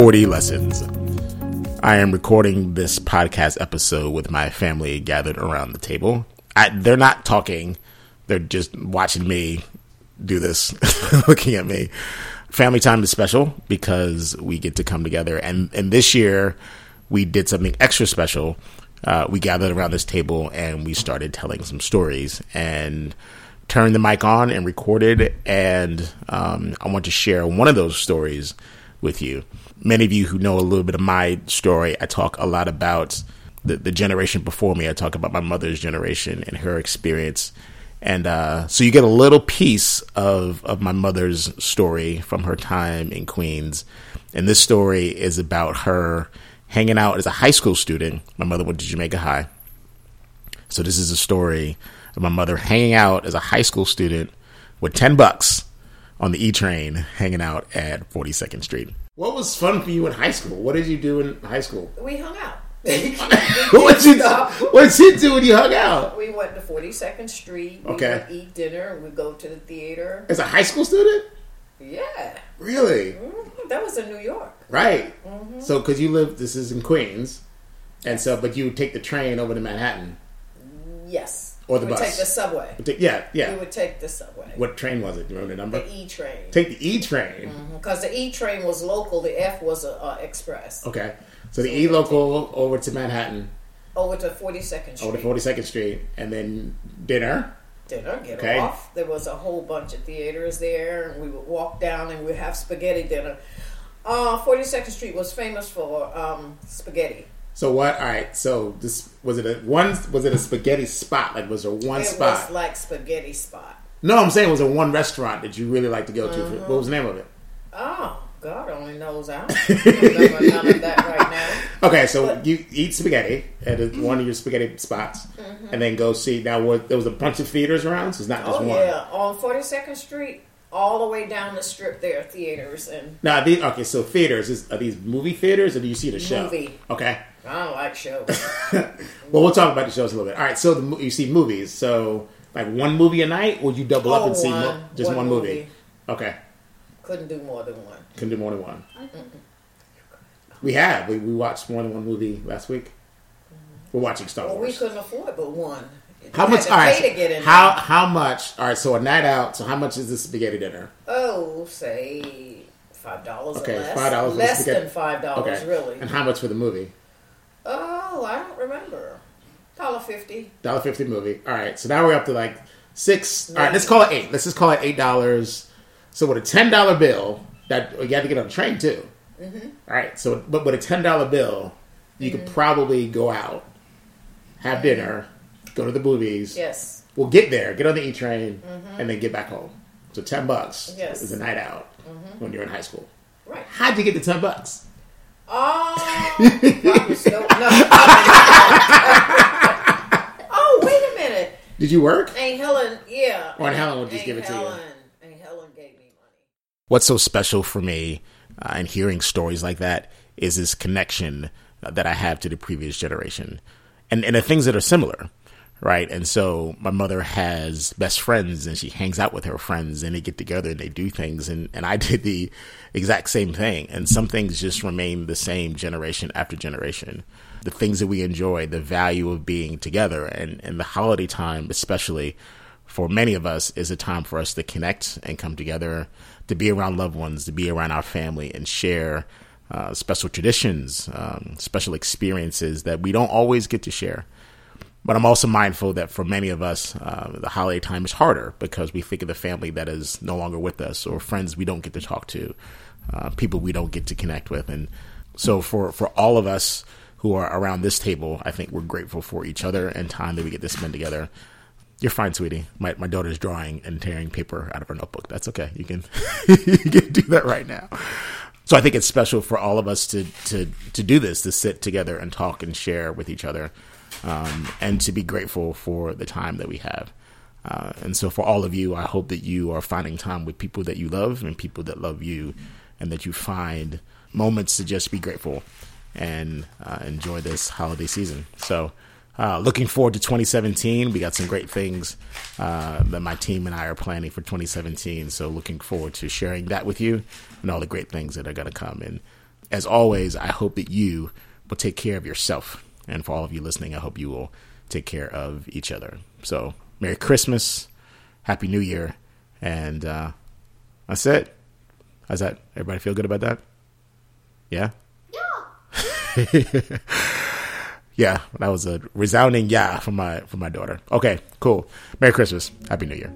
40 lessons. I am recording this podcast episode with my family gathered around the table. I, they're not talking, they're just watching me do this, looking at me. Family time is special because we get to come together. And, and this year, we did something extra special. Uh, we gathered around this table and we started telling some stories and turned the mic on and recorded. And um, I want to share one of those stories with you. Many of you who know a little bit of my story, I talk a lot about the, the generation before me. I talk about my mother's generation and her experience. And uh, so you get a little piece of, of my mother's story from her time in Queens. And this story is about her hanging out as a high school student. My mother went to Jamaica High. So this is a story of my mother hanging out as a high school student with 10 bucks on the E train hanging out at 42nd Street. What was fun for you in high school? What did you do in high school? We hung out. what you what did you do when you hung out? We went to 42nd Street. We Okay. would eat dinner. We go to the theater. As a high school student? Yeah. Really? Mhm. That was in New York. Right. Mm-hmm. So, because you live, this is in Queens, and so, but you would take the train over to Manhattan. Yes. Or the we bus. take the subway. Take- yeah, yeah. We would take the subway. What train was it? Do you remember the number? The E train. Take the E train. Because the E train was local, the F was a, a express. Okay. So the E local over to Manhattan, Over to 42nd Street. over to 42nd Street, and then dinner. dinner, get Okay. off. There was a whole bunch of theaters there, and we would walk down and we'd have spaghetti dinner. Uh, 42nd Street was famous for um, spaghetti. So what? All right. So this was it a one? Was it a spaghetti spot? Like was there one it spot? was like spaghetti spot. no, I'm saying it was there one restaurant that you really like to go to? Mm-hmm. For, what was the name of it? Oh, God only knows. I don't remember none of that right now. Okay, so But- you eat spaghetti at a, one of your spaghetti spots, and then go see. Now, what, there was a bunch of theaters around, so it's not just Oh, one. yeah. On 42nd Street, all the way down the strip, there are theaters and Now, these okay, so theaters is, are these movie theaters, or do you see the show? Movie. Okay. I don't like shows. Well, we'll talk about the shows a little bit. All right, so the, you see movies. So, like one movie a night, or you double up Oh, and see mo- just one, One movie? movie. Okay, Couldn't do more than one. can do more than one. We have. We, we watched more than one movie last week. We're watching Star Well, we couldn't afford but one. How much? All right. to get in how how much? All right. So a night out. So how much is this spaghetti dinner? Oh, say five dollars Okay, or less. $5 less than five dollars, Okay. really. And how much for the movie? Oh, I don't remember. Dollar fifty. Dollar fifty movie. All right. So now we're up to like six. All right. Let's call it eight. Let's just call it eight dollars. So with a ten dollar bill, that you have to get on the train too. Mm-hmm. All right. So but with a ten dollar bill, you could probably go out, have dinner, go to the movies. Yes. We'll get there, get on the E train, and then get back home. So ten bucks Mm-hmm. Yes. Mm-hmm. is a night out when you're in high school. Right. How'd you get the ten bucks? Oh, probably no. oh, wait a minute. Did you work? Aunt Helen, yeah. Or Aunt Helen would just Aunt give it to you. Helen, Aunt Helen gave me money. what's so special for me uh, in hearing stories like that is this connection that I have to the previous generation and, and the things that are similar. Right. And so my mother has best friends and she hangs out with her friends and they get together and they do things. And, and I did the exact same thing. And some things just remain the same generation after generation. The things that we enjoy, the value of being together and, and the holiday time, especially for many of us is a time for us to connect and come together, to be around loved ones, to be around our family, and share uh, special traditions, um, special experiences that we don't always get to share. But I'm also mindful that for many of us, uh, the holiday time is harder because we think of the family that is no longer with us, or friends we don't get to talk to, uh, people we don't get to connect with, and so for for all of us who are around this table, I think we're grateful for each other and time that we get to spend together. You're fine, sweetie. My my daughter's drawing and tearing paper out of her notebook. That's okay. You can you can do that right now. So I think it's special for all of us to to to do this, to sit together and talk and share with each other, um, and to be grateful for the time that we have. Uh, and so for all of you, I hope that you are finding time with people that you love and people that love you, and that you find moments to just be grateful and uh, enjoy this holiday season. So. Uh, looking forward to 2017. We got some great things uh, that my team and I are planning for 2017. So looking forward to sharing that with you and all the great things that are going to come. And as always, I hope that you will take care of yourself. And for all of you listening, I hope you will take care of each other. So, Merry Christmas, Happy New Year, and uh, that's it. How's that? Everybody feel good about that? Yeah? Yeah. yeah, that was a resounding yeah from my from my daughter. Okay, cool. Merry Christmas. Happy New Year.